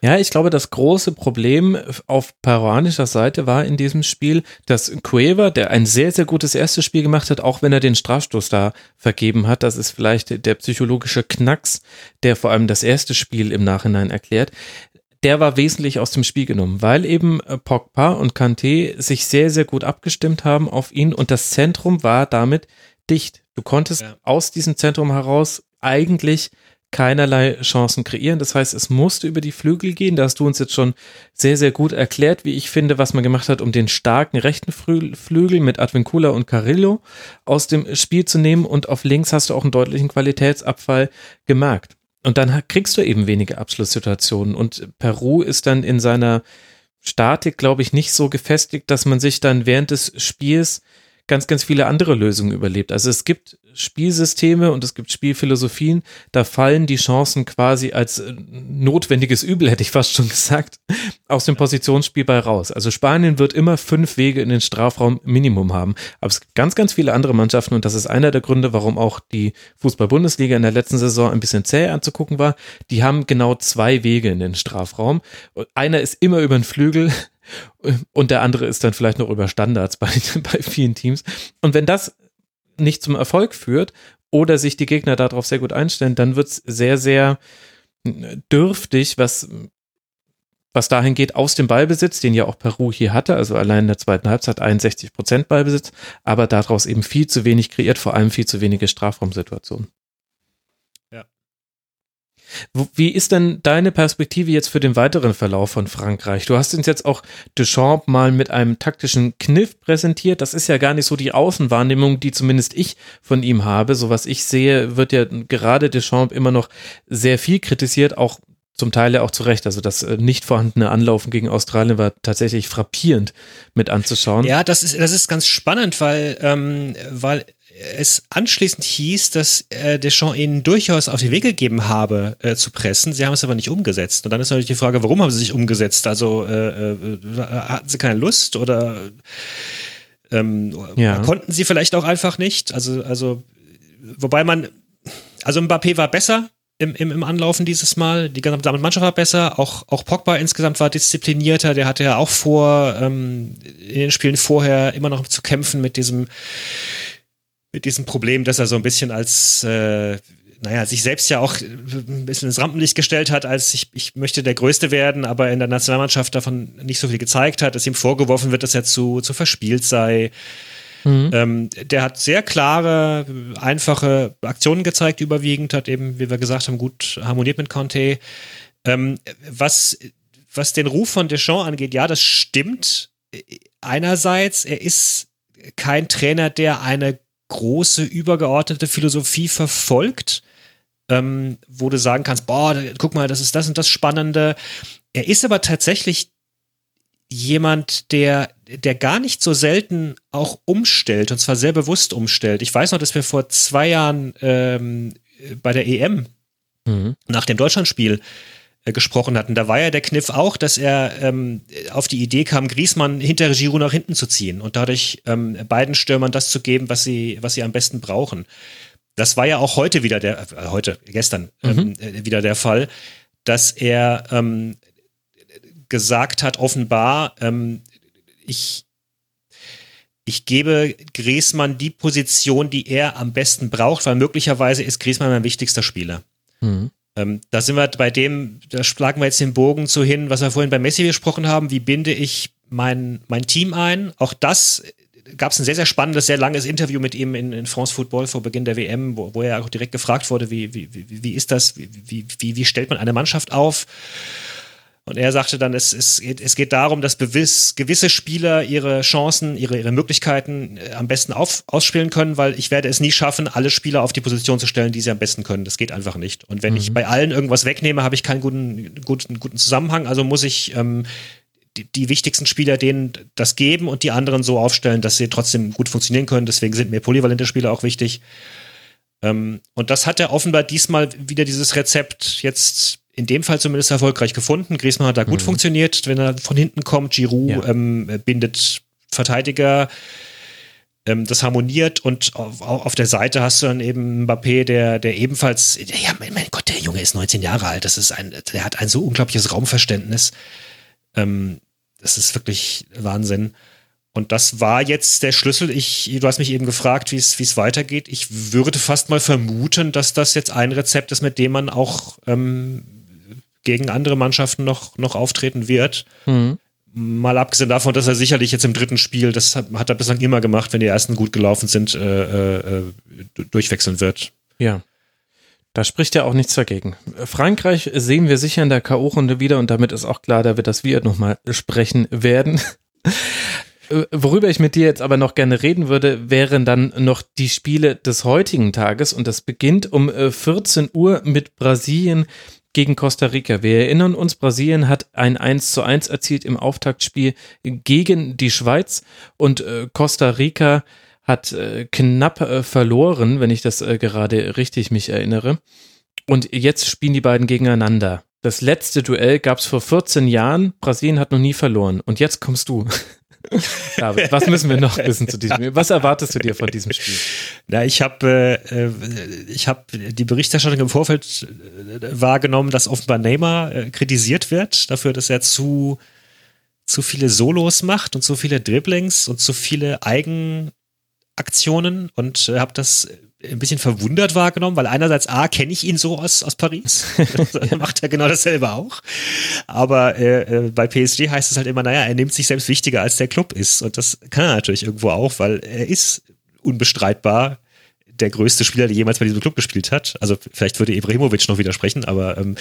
Ja, ich glaube, das große Problem auf peruanischer Seite war in diesem Spiel, dass Cueva, der ein sehr, sehr gutes erstes Spiel gemacht hat, auch wenn er den Strafstoß da vergeben hat, das ist vielleicht der psychologische Knacks, der vor allem das erste Spiel im Nachhinein erklärt, der war wesentlich aus dem Spiel genommen, weil eben äh, Pogba und Kanté sich sehr, sehr gut abgestimmt haben auf ihn und das Zentrum war damit dicht. Du konntest ja. aus diesem Zentrum heraus eigentlich keinerlei Chancen kreieren. Das heißt, es musste über die Flügel gehen. Da hast du uns jetzt schon sehr, sehr gut erklärt, wie ich finde, was man gemacht hat, um den starken rechten Flügel mit Advincula und Carillo aus dem Spiel zu nehmen. Und auf links hast du auch einen deutlichen Qualitätsabfall gemerkt. Und dann kriegst du eben wenige Abschlusssituationen. Und Peru ist dann in seiner Statik, glaube ich, nicht so gefestigt, dass man sich dann während des Spiels ganz, ganz viele andere Lösungen überlebt. Also es gibt Spielsysteme und es gibt Spielphilosophien, da fallen die Chancen quasi als äh, notwendiges Übel, hätte ich fast schon gesagt, aus dem Positionsspiel bei raus. Also Spanien wird immer fünf Wege in den Strafraum Minimum haben. Aber es gibt ganz, ganz viele andere Mannschaften und das ist einer der Gründe, warum auch die Fußball-Bundesliga in der letzten Saison ein bisschen zäh anzugucken war. Die haben genau zwei Wege in den Strafraum. Einer ist immer über den Flügel, und der andere ist dann vielleicht noch über Standards bei, *laughs* bei vielen Teams. Und wenn das nicht zum Erfolg führt oder sich die Gegner darauf sehr gut einstellen, dann wird es sehr, sehr dürftig, was, was dahin geht, aus dem Ballbesitz, den ja auch Peru hier hatte, also allein in der zweiten Halbzeit 61 Prozent Ballbesitz, aber daraus eben viel zu wenig kreiert, vor allem viel zu wenige Strafraumsituationen. Wie ist denn deine Perspektive jetzt für den weiteren Verlauf von Frankreich? Du hast uns jetzt auch Deschamps mal mit einem taktischen Kniff präsentiert. Das ist ja gar nicht so die Außenwahrnehmung, die zumindest ich von ihm habe. So was ich sehe, wird ja gerade Deschamps immer noch sehr viel kritisiert, auch zum Teil ja auch zu Recht. Also das äh, nicht vorhandene Anlaufen gegen Australien war tatsächlich frappierend mit anzuschauen. Ja, das ist, das ist ganz spannend, weil, ähm, weil es anschließend hieß, dass äh, Deschamps ihnen durchaus auf die Wege gegeben habe, äh, zu pressen. Sie haben es aber nicht umgesetzt. Und dann ist natürlich die Frage, warum haben sie sich umgesetzt? Also äh, äh, hatten sie keine Lust oder ähm, ja. konnten sie vielleicht auch einfach nicht? Also, also, wobei man, also Mbappé war besser, im, im, im Anlaufen dieses Mal. Die gesamte Mannschaft war besser. Auch, auch Pogba insgesamt war disziplinierter. Der hatte ja auch vor, ähm, in den Spielen vorher immer noch zu kämpfen mit diesem mit diesem Problem, dass er so ein bisschen als, äh, naja, sich selbst ja auch ein bisschen ins Rampenlicht gestellt hat, als ich, ich möchte der Größte werden, aber in der Nationalmannschaft davon nicht so viel gezeigt hat, dass ihm vorgeworfen wird, dass er zu, zu verspielt sei. Mhm. Ähm, der hat sehr klare, einfache Aktionen gezeigt, überwiegend, hat eben, wie wir gesagt haben, gut harmoniert mit Conte. Ähm, was, was den Ruf von Deschamps angeht, ja, das stimmt. Einerseits, er ist kein Trainer, der eine große übergeordnete Philosophie verfolgt, ähm, wo du sagen kannst, boah, guck mal, das ist das und das Spannende. Er ist aber tatsächlich jemand, der, der gar nicht so selten auch umstellt, und zwar sehr bewusst umstellt. Ich weiß noch, dass wir vor zwei Jahren ähm, bei der EM mhm. nach dem Deutschlandspiel äh, gesprochen hatten. Da war ja der Kniff auch, dass er ähm, auf die Idee kam, Griesmann hinter Giroud nach hinten zu ziehen und dadurch ähm, beiden Stürmern das zu geben, was sie, was sie am besten brauchen. Das war ja auch heute wieder der, äh, heute, gestern ähm, mhm. äh, wieder der Fall, dass er ähm, gesagt hat, offenbar, ähm, ich, ich gebe Griesmann die Position, die er am besten braucht, weil möglicherweise ist Griesmann mein wichtigster Spieler. Mhm. Ähm, da sind wir bei dem, da schlagen wir jetzt den Bogen zu hin, was wir vorhin bei Messi besprochen haben. Wie binde ich mein, mein Team ein? Auch das gab es ein sehr, sehr spannendes, sehr langes Interview mit ihm in, in France Football vor Beginn der WM, wo, wo er auch direkt gefragt wurde, wie, wie, wie, wie ist das? Wie, wie, wie stellt man eine Mannschaft auf? Und er sagte dann, es, es, es geht darum, dass bewiss, gewisse Spieler ihre Chancen, ihre, ihre Möglichkeiten äh, am besten auf, ausspielen können, weil ich werde es nie schaffen, alle Spieler auf die Position zu stellen, die sie am besten können. Das geht einfach nicht. Und wenn mhm. ich bei allen irgendwas wegnehme, habe ich keinen guten, guten, guten Zusammenhang. Also muss ich ähm, die, die, wichtigsten Spieler denen das geben und die anderen so aufstellen, dass sie trotzdem gut funktionieren können. Deswegen sind mir polyvalente Spieler auch wichtig. Ähm, und das hat er offenbar diesmal wieder dieses Rezept jetzt in dem Fall zumindest erfolgreich gefunden. Griezmann hat da gut mhm. funktioniert, wenn er von hinten kommt. Giroud ja. ähm, bindet Verteidiger. Ähm, das harmoniert und auf, auf, der Seite hast du dann eben Mbappé, der, der ebenfalls, ja, mein, mein, Gott, der Junge ist 19 Jahre alt. Das ist ein, der hat ein so unglaubliches Raumverständnis. Ähm, das ist wirklich Wahnsinn. Und das war jetzt der Schlüssel. Ich, du hast mich eben gefragt, wie es weitergeht. Ich würde fast mal vermuten, dass das jetzt ein Rezept ist, mit dem man auch ähm, gegen andere Mannschaften noch, noch auftreten wird. Mhm. Mal abgesehen davon, dass er sicherlich jetzt im dritten Spiel, das hat, hat er bislang immer gemacht, wenn die ersten gut gelaufen sind, äh, äh, durchwechseln wird. Ja. Da spricht ja auch nichts dagegen. Frankreich sehen wir sicher in der K.O.-Runde wieder und damit ist auch klar, da wir das wir nochmal sprechen werden. *laughs* Äh, worüber ich mit dir jetzt aber noch gerne reden würde, wären dann noch die Spiele des heutigen Tages und das beginnt um 14 äh, Uhr mit Brasilien gegen Costa Rica. Wir erinnern uns, Brasilien hat ein 1 zu 1 erzielt im Auftaktspiel gegen die Schweiz und äh, Costa Rica hat knapp verloren, wenn ich das gerade richtig mich erinnere. Und jetzt spielen die beiden gegeneinander. Das letzte Duell gab es vor 14 Jahren. Brasilien hat noch nie verloren. Und jetzt kommst du. *laughs* *laughs* David, was müssen wir noch wissen zu diesem Spiel? Was erwartest du dir von diesem Spiel? Na, ich habe äh, ich habe die Berichterstattung im Vorfeld äh, wahrgenommen, dass offenbar Neymar äh, kritisiert wird dafür, dass er zu zu viele Solos macht und zu viele Dribblings und zu viele Eigenaktionen und äh, habe das ein bisschen verwundert wahrgenommen, weil einerseits A, kenne ich ihn so aus, aus Paris. *laughs* ja. macht er genau dasselbe auch. Aber äh, äh bei PSG heißt es halt immer, naja, er nimmt sich selbst wichtiger, als der Club ist. Und das kann er natürlich irgendwo auch, weil er ist unbestreitbar der größte Spieler, der jemals bei diesem Club gespielt hat. Also vielleicht würde Ibrahimovic noch widersprechen, aber ähm,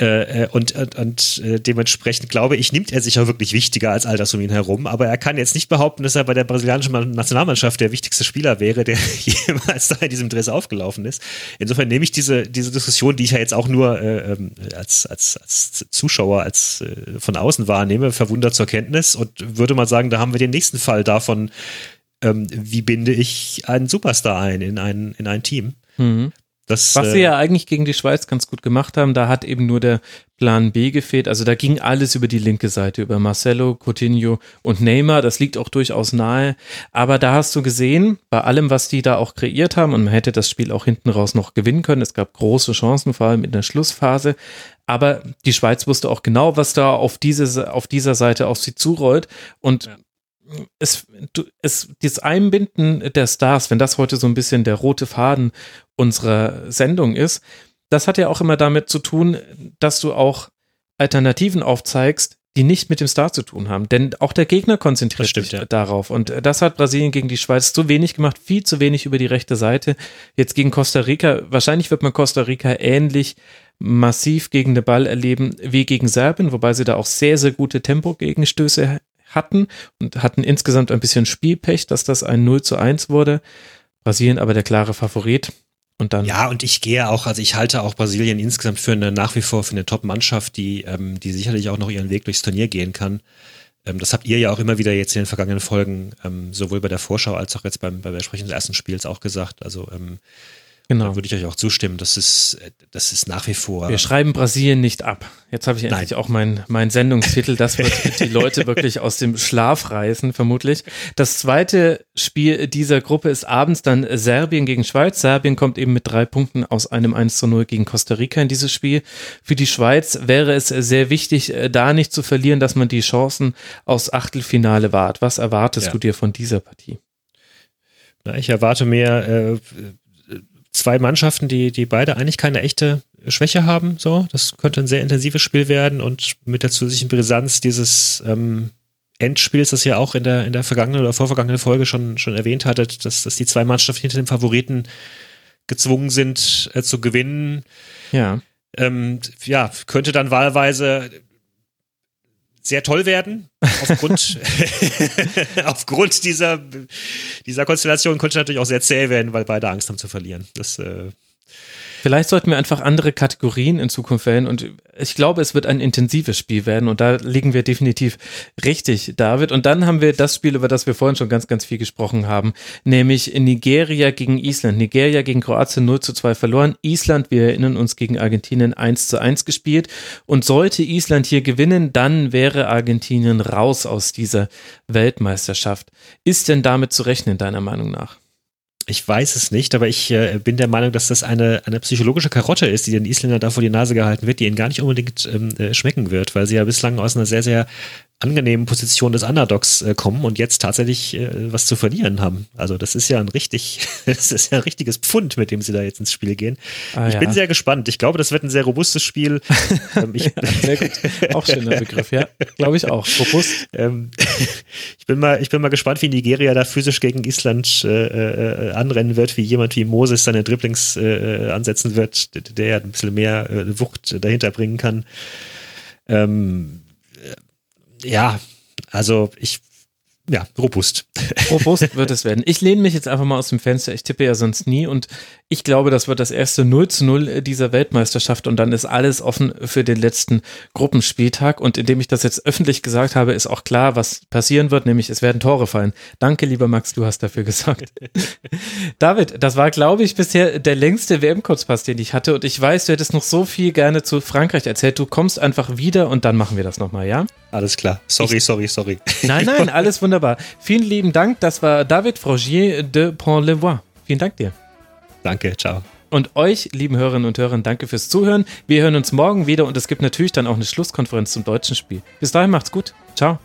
äh, äh, und, und, und äh, dementsprechend glaube ich, nimmt er sich auch wirklich wichtiger als all das um ihn herum. Aber er kann jetzt nicht behaupten, dass er bei der brasilianischen Nationalmannschaft der wichtigste Spieler wäre, der *laughs* jemals da in diesem Dress aufgelaufen ist. Insofern nehme ich diese, diese Diskussion, die ich ja jetzt auch nur äh, ähm, als, als, als Zuschauer, als äh, von außen wahrnehme, verwundert zur Kenntnis und würde mal sagen, da haben wir den nächsten Fall davon, ähm, wie binde ich einen Superstar ein in ein, in ein Team. Mhm. Das, Was sie äh, ja eigentlich gegen die Schweiz ganz gut gemacht haben, da hat eben nur der Plan B gefehlt. Also da ging alles über die linke Seite, über Marcelo, Coutinho und Neymar. Das liegt auch durchaus nahe. Aber da hast du gesehen, bei allem, was die da auch kreiert haben, und man hätte das Spiel auch hinten raus noch gewinnen können. Es gab große Chancen, vor allem in der Schlussphase. Aber die Schweiz wusste auch genau, was da auf, diese, auf dieser Seite auf sie zurollt. Und ja es, du, es, dieses Einbinden der Stars, wenn das heute so ein bisschen der rote Faden unserer Sendung ist, das hat ja auch immer damit zu tun, dass du auch Alternativen aufzeigst, die nicht mit dem Star zu tun haben. Denn auch der Gegner konzentriert stimmt, sich ja. darauf. Und das hat Brasilien gegen die Schweiz zu wenig gemacht, viel zu wenig über die rechte Seite. Jetzt gegen Costa Rica, wahrscheinlich wird man Costa Rica ähnlich massiv gegen den Ball erleben wie gegen Serbien, wobei sie da auch sehr, sehr gute Tempo-Gegenstöße hatten und hatten insgesamt ein bisschen Spielpech, dass das ein 0 zu 1 wurde. Brasilien aber der klare Favorit. Und dann ja, und ich gehe auch, also ich halte auch Brasilien insgesamt für eine nach wie vor für eine Top-Mannschaft, die, ähm, die sicherlich auch noch ihren Weg durchs Turnier gehen kann. Ähm, das habt ihr ja auch immer wieder jetzt in den vergangenen Folgen, ähm, sowohl bei der Vorschau als auch jetzt beim, beim Besprechen des ersten Spiels auch gesagt. Also ähm, Genau. Da würde ich euch auch zustimmen. Das ist, das ist nach wie vor. Wir schreiben Brasilien nicht ab. Jetzt habe ich Nein. endlich auch meinen mein Sendungstitel. Das wird *laughs* die Leute wirklich aus dem Schlaf reißen, vermutlich. Das zweite Spiel dieser Gruppe ist abends dann Serbien gegen Schweiz. Serbien kommt eben mit drei Punkten aus einem 1 zu 0 gegen Costa Rica in dieses Spiel. Für die Schweiz wäre es sehr wichtig, äh, da nicht zu verlieren, dass man die Chancen aus Achtelfinale wahrt. Was erwartest ja. du dir von dieser Partie? Na, ich erwarte mehr äh, zwei Mannschaften, die, die beide eigentlich keine echte Schwäche haben. So, das könnte ein sehr intensives Spiel werden und mit der zusätzlichen Brisanz dieses ähm, Endspiels, das ihr auch in der, in der vergangenen oder vorvergangenen Folge schon, schon erwähnt hattet, dass, dass die zwei Mannschaften hinter dem Favoriten gezwungen sind äh, zu gewinnen. Ja. Ähm, ja, könnte dann wahlweise sehr toll werden. Aufgrund, *laughs* *laughs* aufgrund dieser, dieser Konstellation könnte natürlich auch sehr zäh werden, weil beide Angst haben zu verlieren. Das äh, Vielleicht sollten wir einfach andere Kategorien in Zukunft wählen und ich glaube, es wird ein intensives Spiel werden und da liegen wir definitiv richtig, David. Und dann haben wir das Spiel, über das wir vorhin schon ganz, ganz viel gesprochen haben, nämlich Nigeria gegen Island. Nigeria gegen Kroatien 0 zu 2 verloren. Island, wir erinnern uns, gegen Argentinien 1 zu 1 gespielt. Und sollte Island hier gewinnen, dann wäre Argentinien raus aus dieser Weltmeisterschaft. Ist denn damit zu rechnen, deiner Meinung nach? Ich weiß es nicht, aber ich äh, bin der Meinung, dass das eine, eine psychologische Karotte ist, die den Isländern da vor die Nase gehalten wird, die ihnen gar nicht unbedingt ähm, äh, schmecken wird, weil sie ja bislang aus einer sehr, sehr angenehmen Position des Underdogs äh, kommen und jetzt tatsächlich äh, was zu verlieren haben. Also das ist ja ein richtig, *laughs* das ist ja ein richtiges Pfund, mit dem sie da jetzt ins Spiel gehen. Ah, ich ja. bin sehr gespannt. Ich glaube, das wird ein sehr robustes Spiel. *laughs* Ähm, ich, ja, sehr gut. Auch schöner *laughs* Begriff, ja. Glaube ich auch. Robust. Ähm, ich bin mal, ich bin mal gespannt, wie Nigeria da physisch gegen Island äh, äh, anrennen wird, wie jemand wie Moses seine Dribblings äh, ansetzen wird, der, der ein bisschen mehr äh, Wucht dahinter bringen kann. Ähm, ja, also ich ja, robust. Robust *laughs* wird es werden. Ich lehne mich jetzt einfach mal aus dem Fenster. Ich tippe ja sonst nie und ich glaube, das wird das erste 0 zu 0 dieser Weltmeisterschaft und dann ist alles offen für den letzten Gruppenspieltag. Und indem ich das jetzt öffentlich gesagt habe, ist auch klar, was passieren wird, nämlich es werden Tore fallen. Danke, lieber Max, du hast dafür gesagt. *laughs* David, das war, glaube ich, bisher der längste WM-Kurzpass, den ich hatte und ich weiß, du hättest noch so viel gerne zu Frankreich erzählt. Du kommst einfach wieder und dann machen wir das nochmal, ja? Alles klar. Sorry, ich, sorry, sorry. Nein, *laughs* nein, alles wunderbar. Vielen lieben Dank. Das war David Frogier de Pont-le-Voix. Vielen Dank dir. Danke, ciao. Und euch, lieben Hörerinnen und Hörer, danke fürs Zuhören. Wir hören uns morgen wieder und es gibt natürlich dann auch eine Schlusskonferenz zum deutschen Spiel. Bis dahin macht's gut. Ciao.